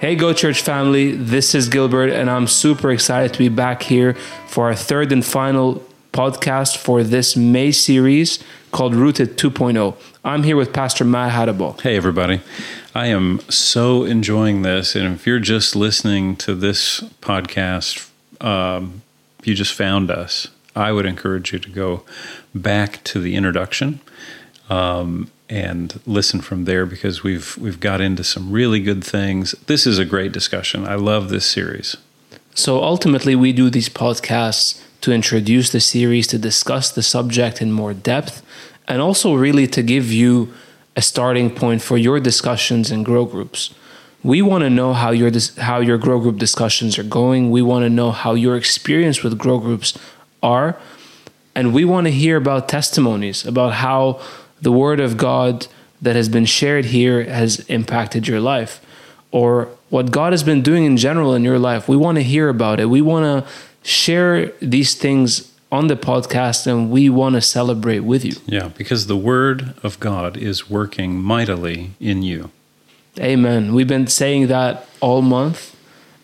Hey, Go Church family, this is Gilbert, and I'm super excited to be back here for our third and final podcast for this May series called Rooted 2.0. I'm here with Pastor Matt Hadabal. Hey, everybody. I am so enjoying this. And if you're just listening to this podcast, um, you just found us, I would encourage you to go back to the introduction. Um, and listen from there because we've we've got into some really good things. This is a great discussion. I love this series. So ultimately, we do these podcasts to introduce the series, to discuss the subject in more depth, and also really to give you a starting point for your discussions and grow groups. We want to know how your how your grow group discussions are going. We want to know how your experience with grow groups are, and we want to hear about testimonies about how the word of God that has been shared here has impacted your life or what God has been doing in general in your life. We want to hear about it. We want to share these things on the podcast and we want to celebrate with you. Yeah, because the word of God is working mightily in you. Amen. We've been saying that all month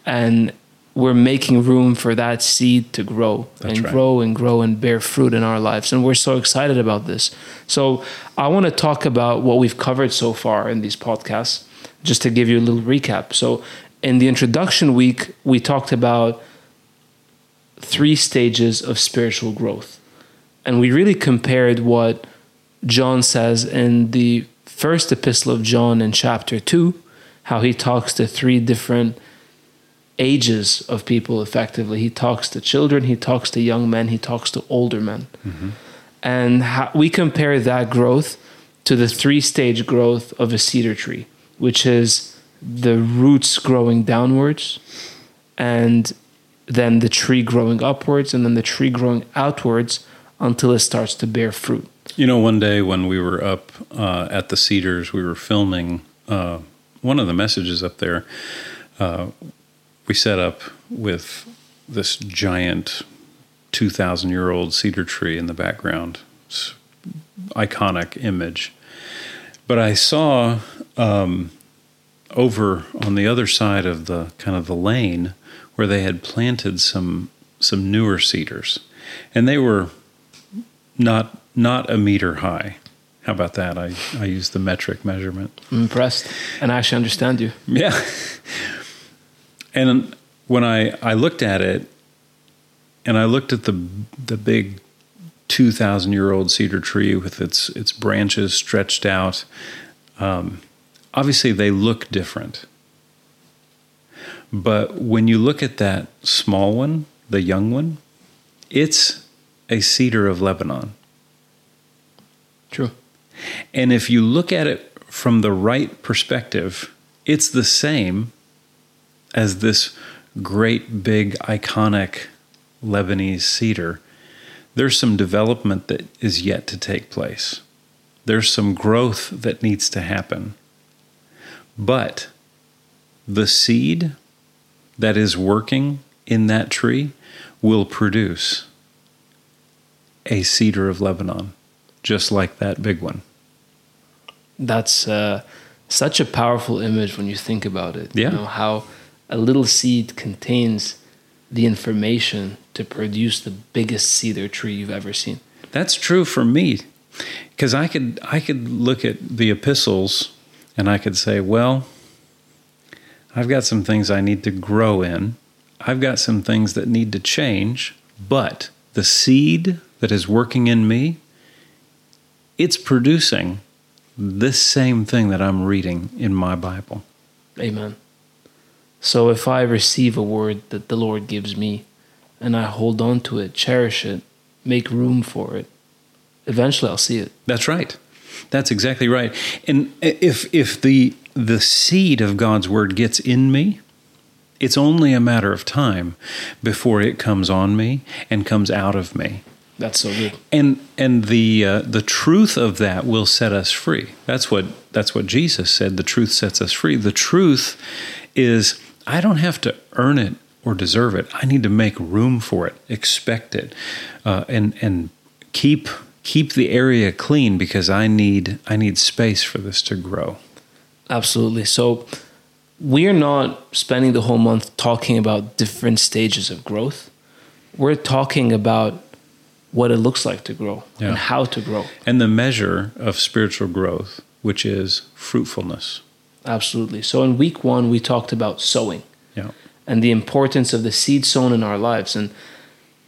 and we're making room for that seed to grow That's and right. grow and grow and bear fruit in our lives. And we're so excited about this. So, I want to talk about what we've covered so far in these podcasts, just to give you a little recap. So, in the introduction week, we talked about three stages of spiritual growth. And we really compared what John says in the first epistle of John in chapter 2, how he talks to three different ages of people effectively. He talks to children, he talks to young men, he talks to older men. Mm-hmm. And how, we compare that growth to the three stage growth of a cedar tree, which is the roots growing downwards and then the tree growing upwards and then the tree growing outwards until it starts to bear fruit. You know, one day when we were up uh, at the Cedars, we were filming uh, one of the messages up there. Uh, we set up with this giant 2,000 year old cedar tree in the background. It's iconic image. But I saw um, over on the other side of the kind of the lane where they had planted some some newer cedars, and they were not not a meter high. How about that? I, I used the metric measurement. I'm impressed, and I actually understand you. Yeah. And when I, I looked at it, and I looked at the the big two thousand year old cedar tree with its its branches stretched out, um, obviously they look different. But when you look at that small one, the young one, it's a cedar of Lebanon. True. And if you look at it from the right perspective, it's the same as this great, big, iconic Lebanese cedar, there's some development that is yet to take place. There's some growth that needs to happen. But the seed that is working in that tree will produce a cedar of Lebanon, just like that big one. That's uh, such a powerful image when you think about it. Yeah. You know, how a little seed contains the information to produce the biggest cedar tree you've ever seen. That's true for me. Because I could I could look at the epistles and I could say, well, I've got some things I need to grow in. I've got some things that need to change, but the seed that is working in me, it's producing this same thing that I'm reading in my Bible. Amen. So if I receive a word that the Lord gives me and I hold on to it, cherish it, make room for it, eventually I'll see it. That's right. That's exactly right. And if if the the seed of God's word gets in me, it's only a matter of time before it comes on me and comes out of me. That's so good. And and the uh, the truth of that will set us free. That's what that's what Jesus said. The truth sets us free. The truth is I don't have to earn it or deserve it. I need to make room for it, expect it, uh, and and keep keep the area clean because I need I need space for this to grow. Absolutely. So we're not spending the whole month talking about different stages of growth. We're talking about what it looks like to grow yeah. and how to grow. And the measure of spiritual growth, which is fruitfulness. Absolutely. So in week one, we talked about sowing. Yeah. And the importance of the seed sown in our lives. And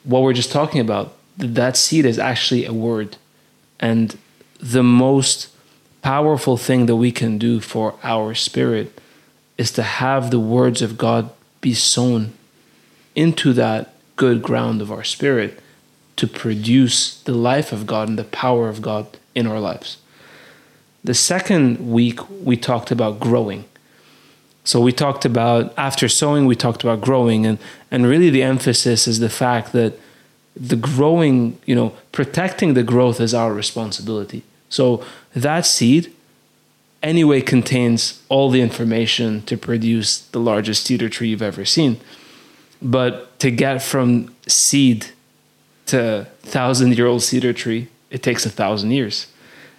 what we're just talking about, that seed is actually a word. And the most powerful thing that we can do for our spirit is to have the words of God be sown into that good ground of our spirit to produce the life of God and the power of God in our lives. The second week, we talked about growing. So we talked about, after sowing, we talked about growing. And, and really, the emphasis is the fact that the growing, you know, protecting the growth is our responsibility. So that seed, anyway, contains all the information to produce the largest cedar tree you've ever seen. But to get from seed to thousand year old cedar tree, it takes a thousand years.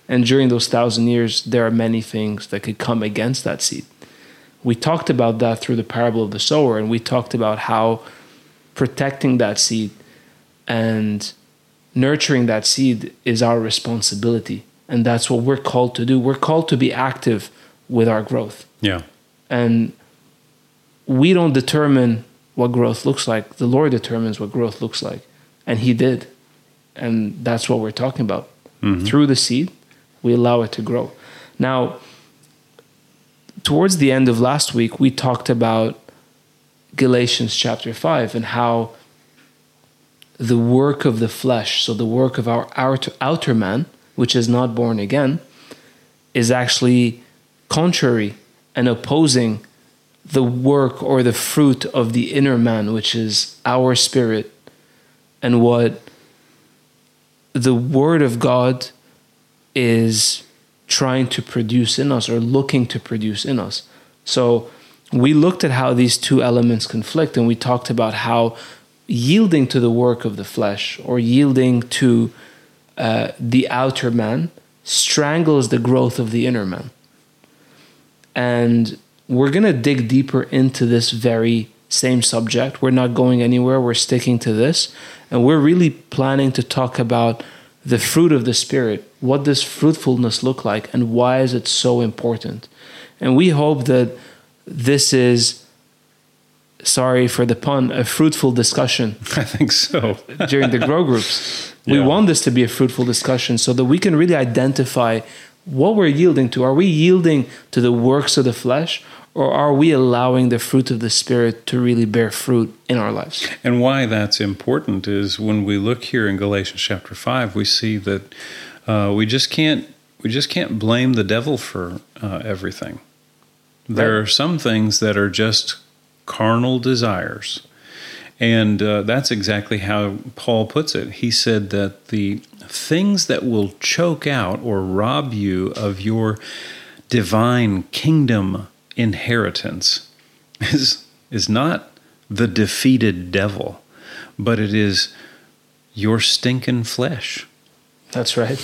And during those thousand years, there are many things that could come against that seed. We talked about that through the parable of the sower, and we talked about how protecting that seed and nurturing that seed is our responsibility. And that's what we're called to do. We're called to be active with our growth. Yeah. And we don't determine what growth looks like, the Lord determines what growth looks like. And He did. And that's what we're talking about. Mm-hmm. Through the seed, we allow it to grow. Now, towards the end of last week, we talked about Galatians chapter 5 and how the work of the flesh, so the work of our outer, outer man, which is not born again, is actually contrary and opposing the work or the fruit of the inner man, which is our spirit, and what the Word of God is trying to produce in us or looking to produce in us. So we looked at how these two elements conflict and we talked about how yielding to the work of the flesh or yielding to uh, the outer man strangles the growth of the inner man. And we're going to dig deeper into this very same subject. We're not going anywhere, we're sticking to this. And we're really planning to talk about the fruit of the Spirit. What does fruitfulness look like, and why is it so important? And we hope that this is, sorry for the pun, a fruitful discussion. I think so. during the grow groups. We want this to be a fruitful discussion so that we can really identify what we're yielding to. Are we yielding to the works of the flesh, or are we allowing the fruit of the Spirit to really bear fruit in our lives? And why that's important is when we look here in Galatians chapter 5, we see that uh, we just can't we just can't blame the devil for uh, everything. There right. are some things that are just carnal desires. And uh, that's exactly how Paul puts it. He said that the things that will choke out or rob you of your divine kingdom inheritance is, is not the defeated devil, but it is your stinking flesh. That's right.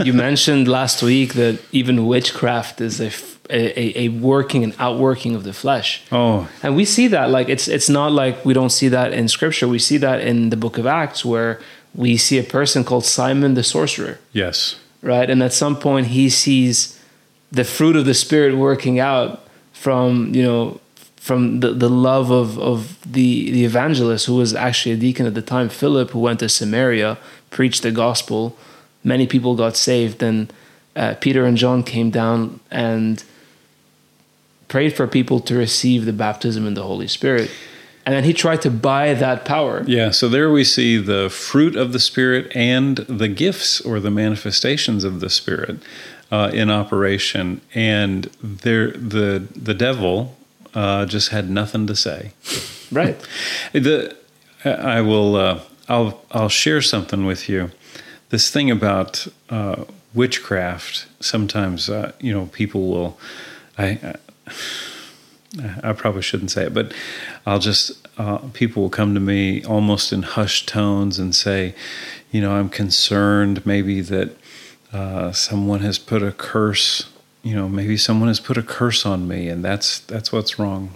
you mentioned last week that even witchcraft is a, a, a working and outworking of the flesh. Oh, and we see that like it's it's not like we don't see that in scripture. We see that in the book of Acts where we see a person called Simon the sorcerer. Yes. Right, and at some point he sees the fruit of the spirit working out from you know from the, the love of, of the, the evangelist who was actually a deacon at the time, Philip, who went to Samaria, preached the gospel. Many people got saved. And uh, Peter and John came down and prayed for people to receive the baptism in the Holy Spirit. And then he tried to buy that power. Yeah, so there we see the fruit of the Spirit and the gifts or the manifestations of the Spirit uh, in operation, and there the the devil uh, just had nothing to say. Right. the I will uh, I'll I'll share something with you. This thing about uh, witchcraft. Sometimes uh, you know people will. I, I probably shouldn't say it, but I'll just uh, people will come to me almost in hushed tones and say, you know, I'm concerned maybe that uh, someone has put a curse you know, maybe someone has put a curse on me, and that's that's what's wrong.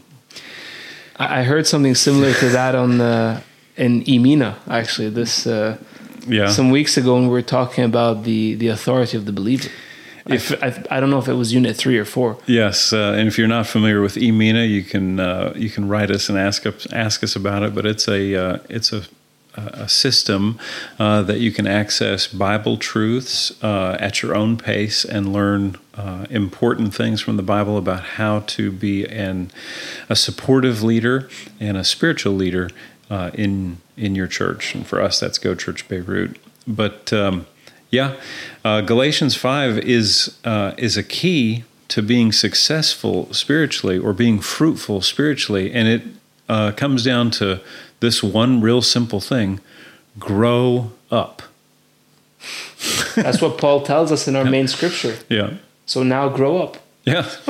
I heard something similar to that on the in Emina actually this uh, yeah some weeks ago when we were talking about the the authority of the believer. If I, I, I, don't know if it was Unit three or four. Yes, uh, and if you're not familiar with Emina, you can uh, you can write us and ask us ask us about it. But it's a uh, it's a a system uh, that you can access Bible truths uh, at your own pace and learn uh, important things from the Bible about how to be an a supportive leader and a spiritual leader uh, in in your church. And for us, that's Go Church Beirut. But um, yeah, uh, Galatians five is uh, is a key to being successful spiritually or being fruitful spiritually, and it uh, comes down to this one real simple thing: grow up. That's what Paul tells us in our main scripture. Yeah. So now grow up. Yeah,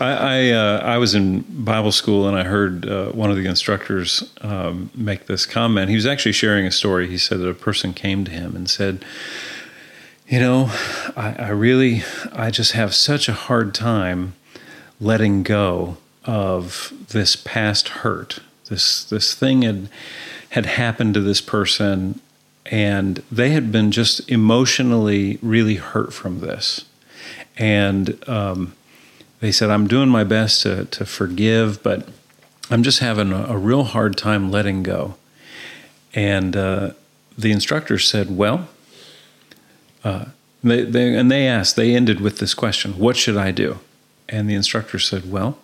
I I, uh, I, was in Bible school and I heard uh, one of the instructors um, make this comment. He was actually sharing a story. He said that a person came to him and said, "You know, I, I really, I just have such a hard time letting go of this past hurt. This this thing had had happened to this person, and they had been just emotionally really hurt from this." And um, they said, "I'm doing my best to to forgive, but I'm just having a, a real hard time letting go." And uh, the instructor said, "Well." Uh, they, they, and they asked, they ended with this question What should I do? And the instructor said, Well,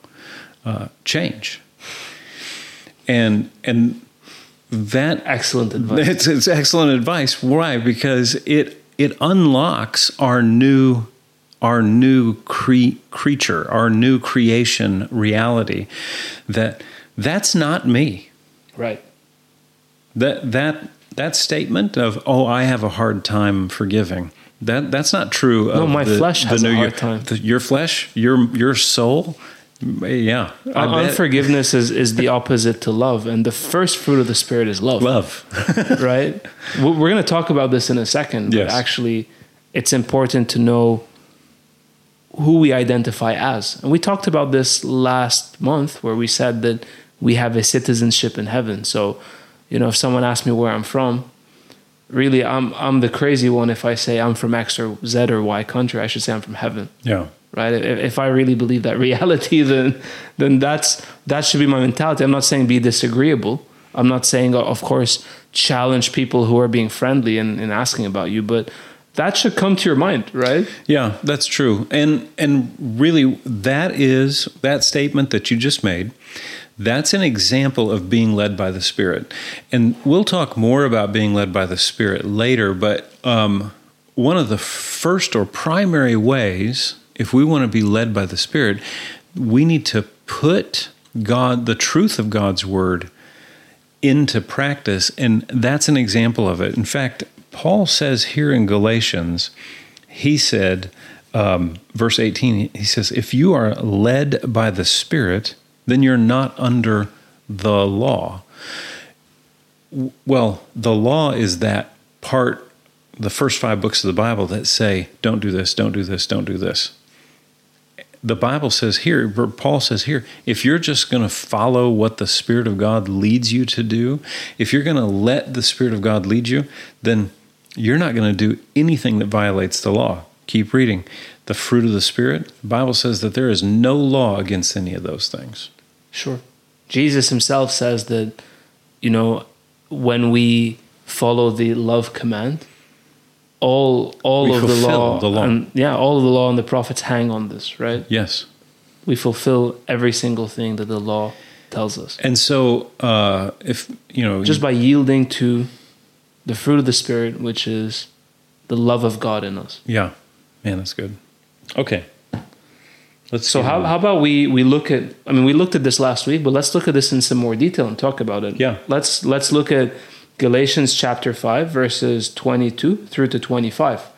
uh, change. And, and that excellent advice. It's, it's excellent advice. Why? Because it it unlocks our new our new cre- creature, our new creation reality, that that's not me. Right. That that that statement of oh I have a hard time forgiving. That that's not true. No, my the, flesh has a hard time. The, your flesh, your your soul. Yeah, unforgiveness is, is the opposite to love, and the first fruit of the spirit is love. Love, right? We're going to talk about this in a second. Yes. But actually, it's important to know who we identify as. And we talked about this last month where we said that we have a citizenship in heaven. So, you know, if someone asks me where I'm from, really I'm I'm the crazy one if I say I'm from X or Z or Y country. I should say I'm from heaven. Yeah. Right? If, if I really believe that reality, then then that's that should be my mentality. I'm not saying be disagreeable. I'm not saying of course challenge people who are being friendly and, and asking about you, but that should come to your mind, right? Yeah, that's true. And and really that is that statement that you just made. That's an example of being led by the Spirit. And we'll talk more about being led by the Spirit later, but um, one of the first or primary ways, if we want to be led by the Spirit, we need to put God, the truth of God's Word, into practice. And that's an example of it. In fact, Paul says here in Galatians, he said, um, verse 18, he says, If you are led by the Spirit, then you're not under the law. Well, the law is that part, the first five books of the Bible that say, don't do this, don't do this, don't do this. The Bible says here, Paul says here, if you're just going to follow what the Spirit of God leads you to do, if you're going to let the Spirit of God lead you, then you're not going to do anything that violates the law. Keep reading. The fruit of the Spirit, the Bible says that there is no law against any of those things. Sure. Jesus himself says that, you know, when we follow the love command, all all we of the law, the law, and yeah, all of the law and the prophets hang on this, right? Yes. We fulfill every single thing that the law tells us. And so, uh, if you know, just by yielding to the fruit of the Spirit, which is the love of God in us. Yeah, man, that's good. Okay. Let's so how, how about we we look at I mean we looked at this last week but let's look at this in some more detail and talk about it. Yeah. Let's let's look at Galatians chapter 5 verses 22 through to 25.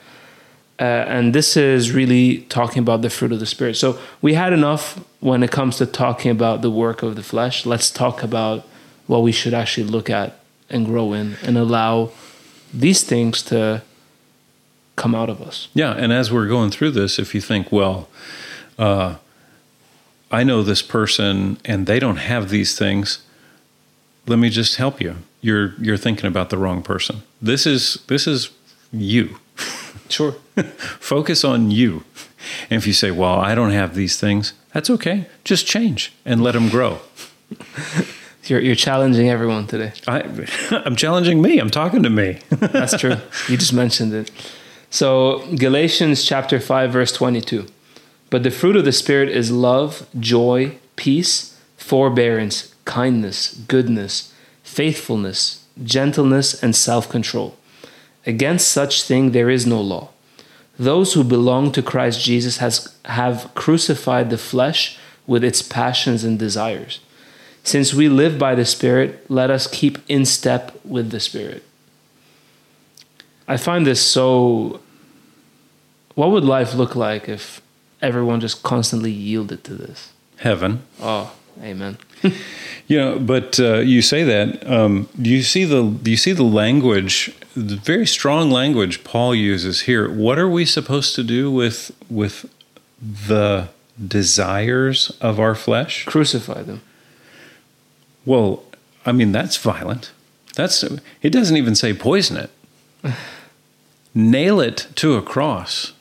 Uh, and this is really talking about the fruit of the spirit. So we had enough when it comes to talking about the work of the flesh. Let's talk about what we should actually look at and grow in and allow these things to come out of us. Yeah, and as we're going through this, if you think, well, uh, I know this person and they don't have these things, let me just help you. You're you're thinking about the wrong person. This is this is you. Sure. Focus on you. And if you say, "Well, I don't have these things," that's okay. Just change and let them grow. You're, you're challenging everyone today. I, I'm challenging me. I'm talking to me. That's true. You just mentioned it. So, Galatians chapter 5, verse 22. But the fruit of the Spirit is love, joy, peace, forbearance, kindness, goodness, faithfulness, gentleness, and self control. Against such thing there is no law. Those who belong to Christ Jesus has, have crucified the flesh with its passions and desires. Since we live by the Spirit, let us keep in step with the Spirit. I find this so. What would life look like if everyone just constantly yielded to this? Heaven. Oh, amen. you know, but uh, you say that. Um, do you see the? Do you see the language? The very strong language Paul uses here. What are we supposed to do with with the desires of our flesh? Crucify them. Well, I mean that's violent. That's it doesn't even say poison it. nail it to a cross.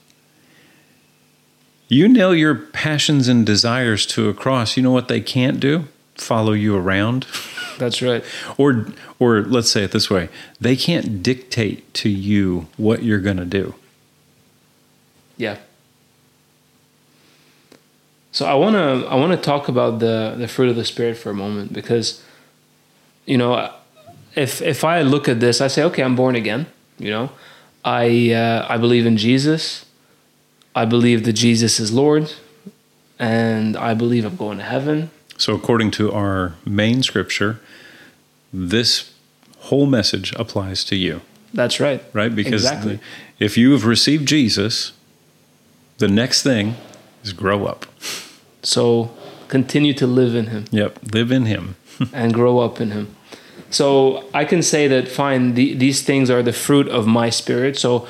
You nail your passions and desires to a cross, you know what they can't do? Follow you around. That's right. or or let's say it this way, they can't dictate to you what you're going to do. Yeah. So I want to I want to talk about the the fruit of the spirit for a moment because you know if if I look at this I say okay I'm born again, you know. I uh, I believe in Jesus. I believe that Jesus is Lord and I believe I'm going to heaven. So according to our main scripture, this whole message applies to you. That's right. Right? Because exactly. the, if you have received Jesus, the next thing is grow up. So continue to live in Him. Yep, live in Him. and grow up in Him. So I can say that, fine, the, these things are the fruit of my spirit. So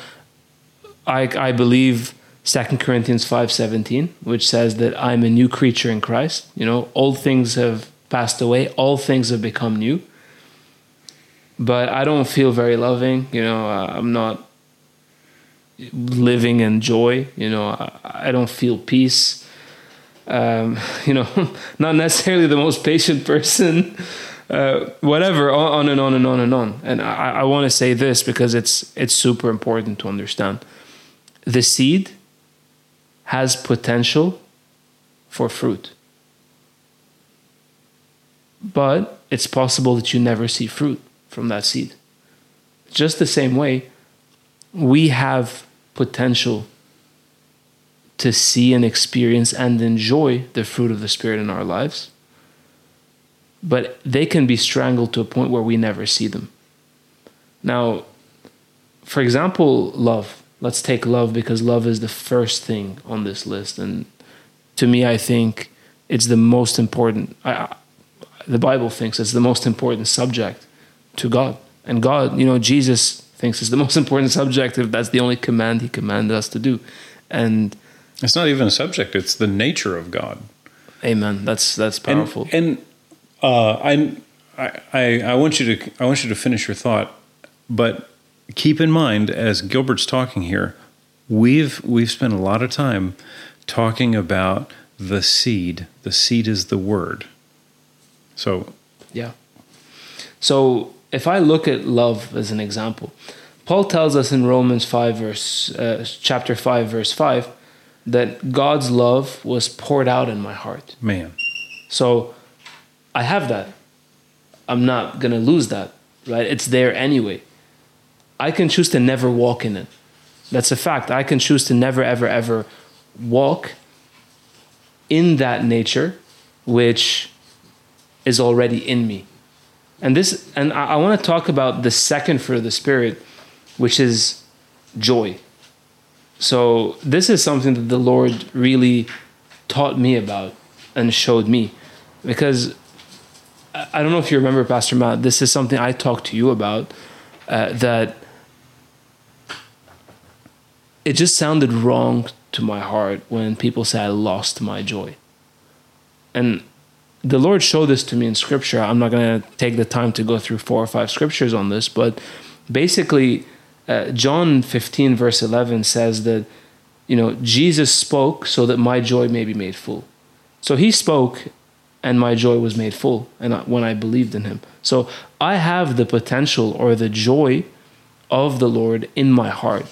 I, I believe 2 Corinthians 5.17, which says that I'm a new creature in Christ. You know, old things have passed away, all things have become new. But I don't feel very loving. You know, uh, I'm not living in joy. You know, I, I don't feel peace um, you know, not necessarily the most patient person, uh, whatever, on and on and on and on. And I, I want to say this because it's it's super important to understand. The seed has potential for fruit, but it's possible that you never see fruit from that seed. Just the same way, we have potential to see and experience and enjoy the fruit of the Spirit in our lives. But they can be strangled to a point where we never see them. Now, for example, love. Let's take love because love is the first thing on this list. And to me, I think it's the most important. I, the Bible thinks it's the most important subject to God. And God, you know, Jesus thinks is the most important subject if that's the only command he commanded us to do. And it's not even a subject; it's the nature of God. Amen. That's that's powerful. And, and uh, I, I I want you to I want you to finish your thought, but keep in mind as Gilbert's talking here, we've we've spent a lot of time talking about the seed. The seed is the word. So yeah. So if I look at love as an example, Paul tells us in Romans five verse uh, chapter five verse five that God's love was poured out in my heart. Man. So I have that. I'm not going to lose that, right? It's there anyway. I can choose to never walk in it. That's a fact. I can choose to never, ever, ever walk in that nature which is already in me. And this and I, I want to talk about the second fruit of the spirit, which is joy. So this is something that the Lord really taught me about and showed me because I don't know if you remember, Pastor Matt, this is something I talked to you about uh, that it just sounded wrong to my heart when people say I lost my joy. And the Lord showed this to me in scripture. I'm not going to take the time to go through four or five scriptures on this, but basically, uh, John 15, verse 11 says that, you know, Jesus spoke so that my joy may be made full. So he spoke and my joy was made full and when I believed in him. So I have the potential or the joy of the Lord in my heart.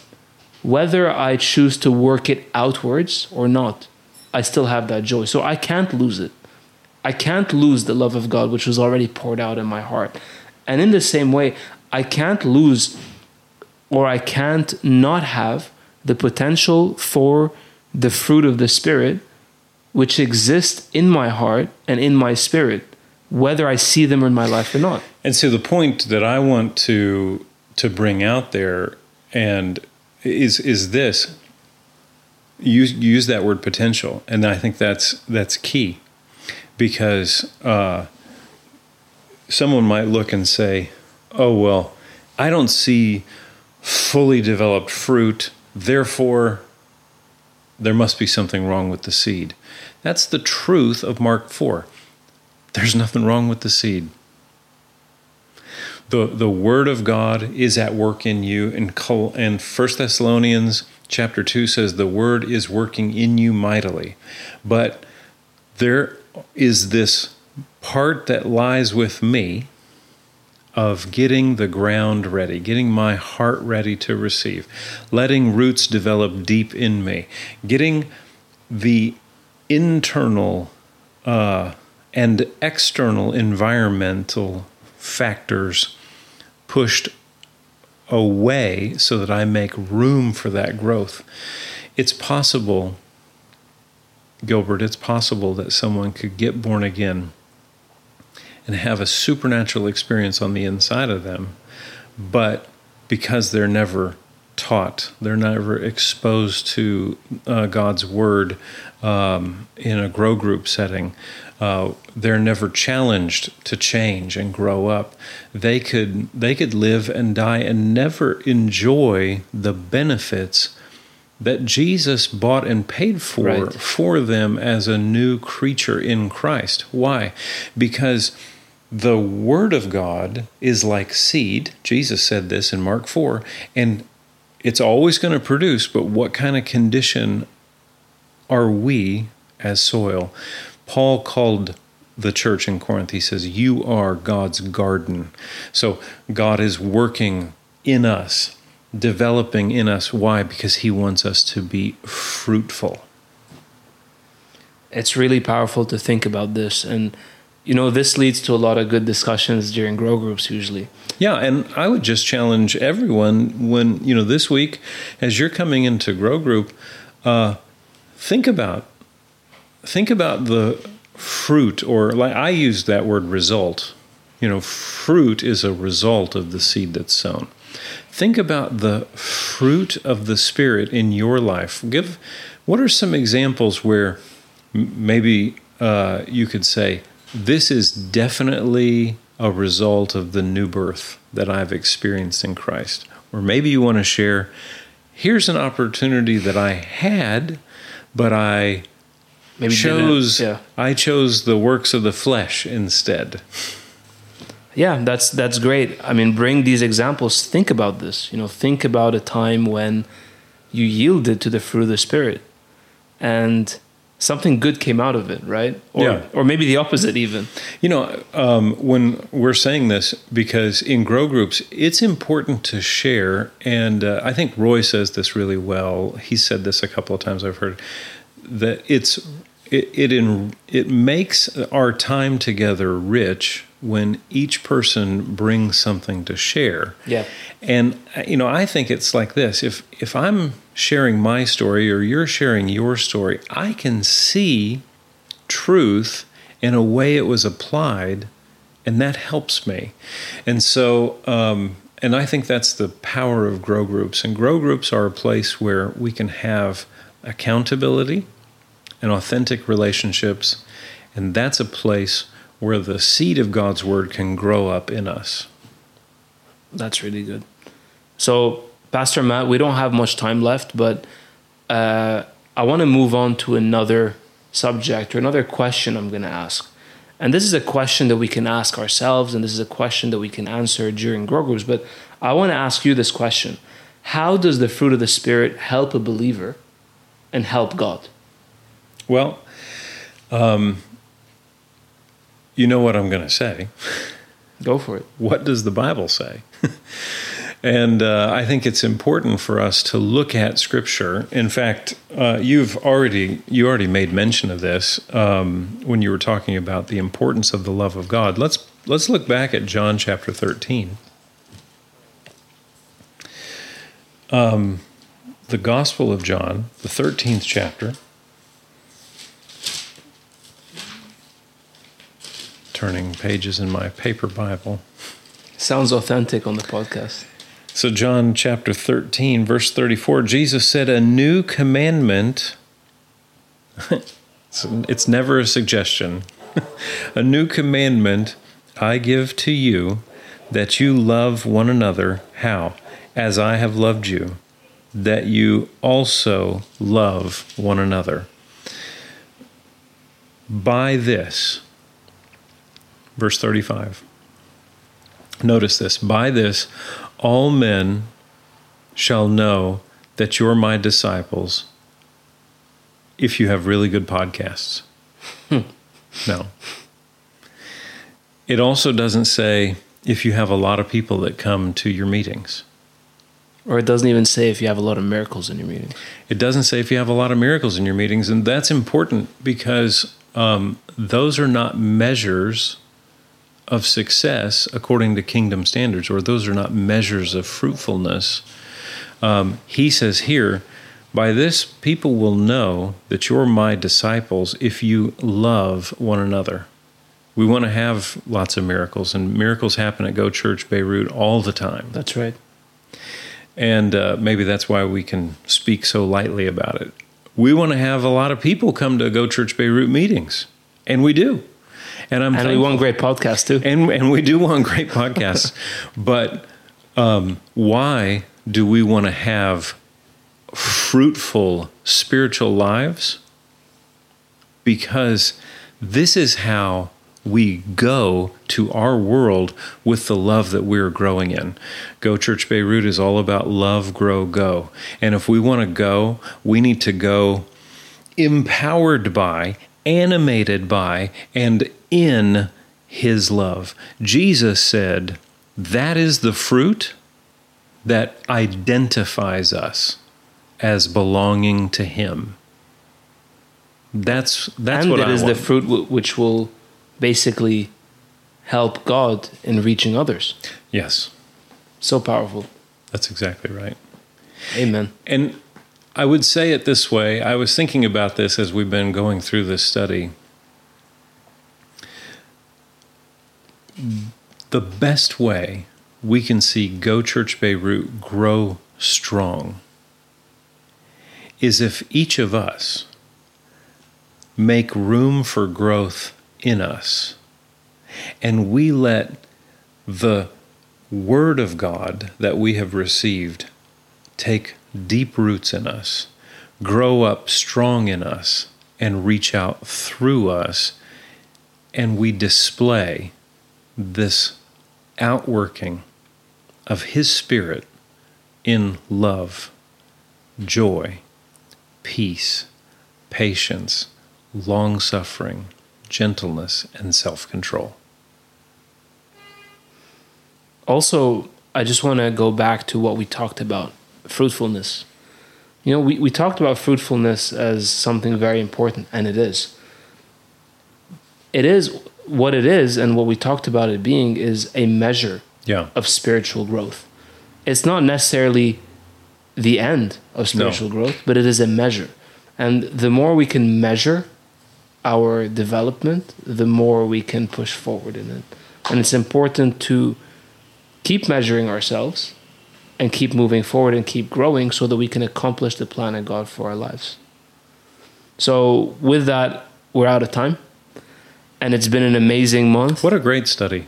Whether I choose to work it outwards or not, I still have that joy. So I can't lose it. I can't lose the love of God which was already poured out in my heart. And in the same way, I can't lose or I can't not have the potential for the fruit of the Spirit which exists in my heart and in my spirit, whether I see them in my life or not. And so the point that I want to to bring out there and is is this use use that word potential and I think that's that's key because uh, someone might look and say, "Oh well, I don't see fully developed fruit, therefore there must be something wrong with the seed." That's the truth of Mark 4. There's nothing wrong with the seed. The, the word of God is at work in you. And, and 1 Thessalonians chapter 2 says the word is working in you mightily. But there is this part that lies with me of getting the ground ready, getting my heart ready to receive, letting roots develop deep in me, getting the internal uh, and external environmental factors pushed away so that I make room for that growth. It's possible Gilbert, it's possible that someone could get born again and have a supernatural experience on the inside of them, but because they're never taught, they're never exposed to uh, God's word um, in a grow group setting, uh, they're never challenged to change and grow up. They could they could live and die and never enjoy the benefits that Jesus bought and paid for right. for them as a new creature in Christ. Why? Because the Word of God is like seed. Jesus said this in Mark 4, and it's always going to produce, but what kind of condition are we as soil? Paul called the church in Corinth, he says, You are God's garden. So God is working in us developing in us. Why? Because He wants us to be fruitful. It's really powerful to think about this. And, you know, this leads to a lot of good discussions during grow groups usually. Yeah. And I would just challenge everyone when, you know, this week, as you're coming into grow group, uh, think about think about the fruit or like I use that word result. You know, fruit is a result of the seed that's sown think about the fruit of the Spirit in your life. Give what are some examples where maybe uh, you could say, This is definitely a result of the new birth that I've experienced in Christ. Or maybe you want to share, Here's an opportunity that I had, but I maybe chose yeah. I chose the works of the flesh instead yeah, that's that's great. I mean, bring these examples. Think about this. You know, think about a time when you yielded to the fruit of the spirit, and something good came out of it, right? Or, yeah. Or maybe the opposite, even. You know, um, when we're saying this, because in grow groups, it's important to share, and uh, I think Roy says this really well. He said this a couple of times. I've heard that it's it it, in, it makes our time together rich when each person brings something to share. Yeah. And you know, I think it's like this. If if I'm sharing my story or you're sharing your story, I can see truth in a way it was applied and that helps me. And so um, and I think that's the power of grow groups. And grow groups are a place where we can have accountability and authentic relationships. And that's a place where the seed of God's word can grow up in us. That's really good. So Pastor Matt, we don't have much time left, but uh, I want to move on to another subject or another question I'm going to ask. And this is a question that we can ask ourselves, and this is a question that we can answer during grow groups. But I want to ask you this question How does the fruit of the Spirit help a believer and help God? Well, um, you know what I'm going to say. Go for it. What does the Bible say? And uh, I think it's important for us to look at Scripture. In fact, uh, you've already you already made mention of this um, when you were talking about the importance of the love of God. Let's let's look back at John chapter thirteen. Um, the Gospel of John, the thirteenth chapter. Turning pages in my paper Bible. Sounds authentic on the podcast. So, John chapter 13, verse 34, Jesus said, A new commandment, it's never a suggestion, a new commandment I give to you that you love one another. How? As I have loved you, that you also love one another. By this, verse 35. Notice this. By this, all men shall know that you're my disciples if you have really good podcasts. Hmm. no. It also doesn't say if you have a lot of people that come to your meetings. Or it doesn't even say if you have a lot of miracles in your meetings. It doesn't say if you have a lot of miracles in your meetings. And that's important because um, those are not measures of success according to kingdom standards, or those are not measures of fruitfulness. Um, he says here, by this people will know that you're my disciples if you love one another. We want to have lots of miracles, and miracles happen at Go Church Beirut all the time. That's right. And uh, maybe that's why we can speak so lightly about it. We want to have a lot of people come to Go Church Beirut meetings, and we do. And I'm and thankful. we want great podcasts too. And and we do want great podcasts. but um, why do we want to have fruitful spiritual lives? Because this is how we go to our world with the love that we're growing in. Go Church Beirut is all about love, grow, go. And if we want to go, we need to go empowered by, animated by, and in his love. Jesus said, That is the fruit that identifies us as belonging to him. That's that's and what that is the fruit w- which will basically help God in reaching others. Yes. So powerful. That's exactly right. Amen. And I would say it this way. I was thinking about this as we've been going through this study. the best way we can see Go Church Beirut grow strong is if each of us make room for growth in us and we let the Word of God that we have received take deep roots in us, grow up strong in us, and reach out through us, and we display this outworking of His Spirit in love, joy, peace, patience, long suffering, gentleness, and self control. Also, I just want to go back to what we talked about fruitfulness. You know, we, we talked about fruitfulness as something very important, and it is. It is what it is and what we talked about it being is a measure yeah. of spiritual growth. It's not necessarily the end of spiritual no. growth, but it is a measure. And the more we can measure our development, the more we can push forward in it. And it's important to keep measuring ourselves and keep moving forward and keep growing so that we can accomplish the plan of God for our lives. So, with that, we're out of time and it's been an amazing month. What a great study.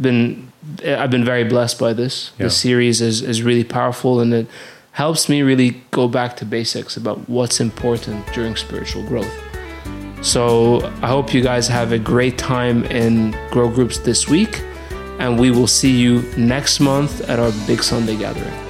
been I've been very blessed by this. Yeah. This series is is really powerful and it helps me really go back to basics about what's important during spiritual growth. So I hope you guys have a great time in grow groups this week, and we will see you next month at our big Sunday gathering.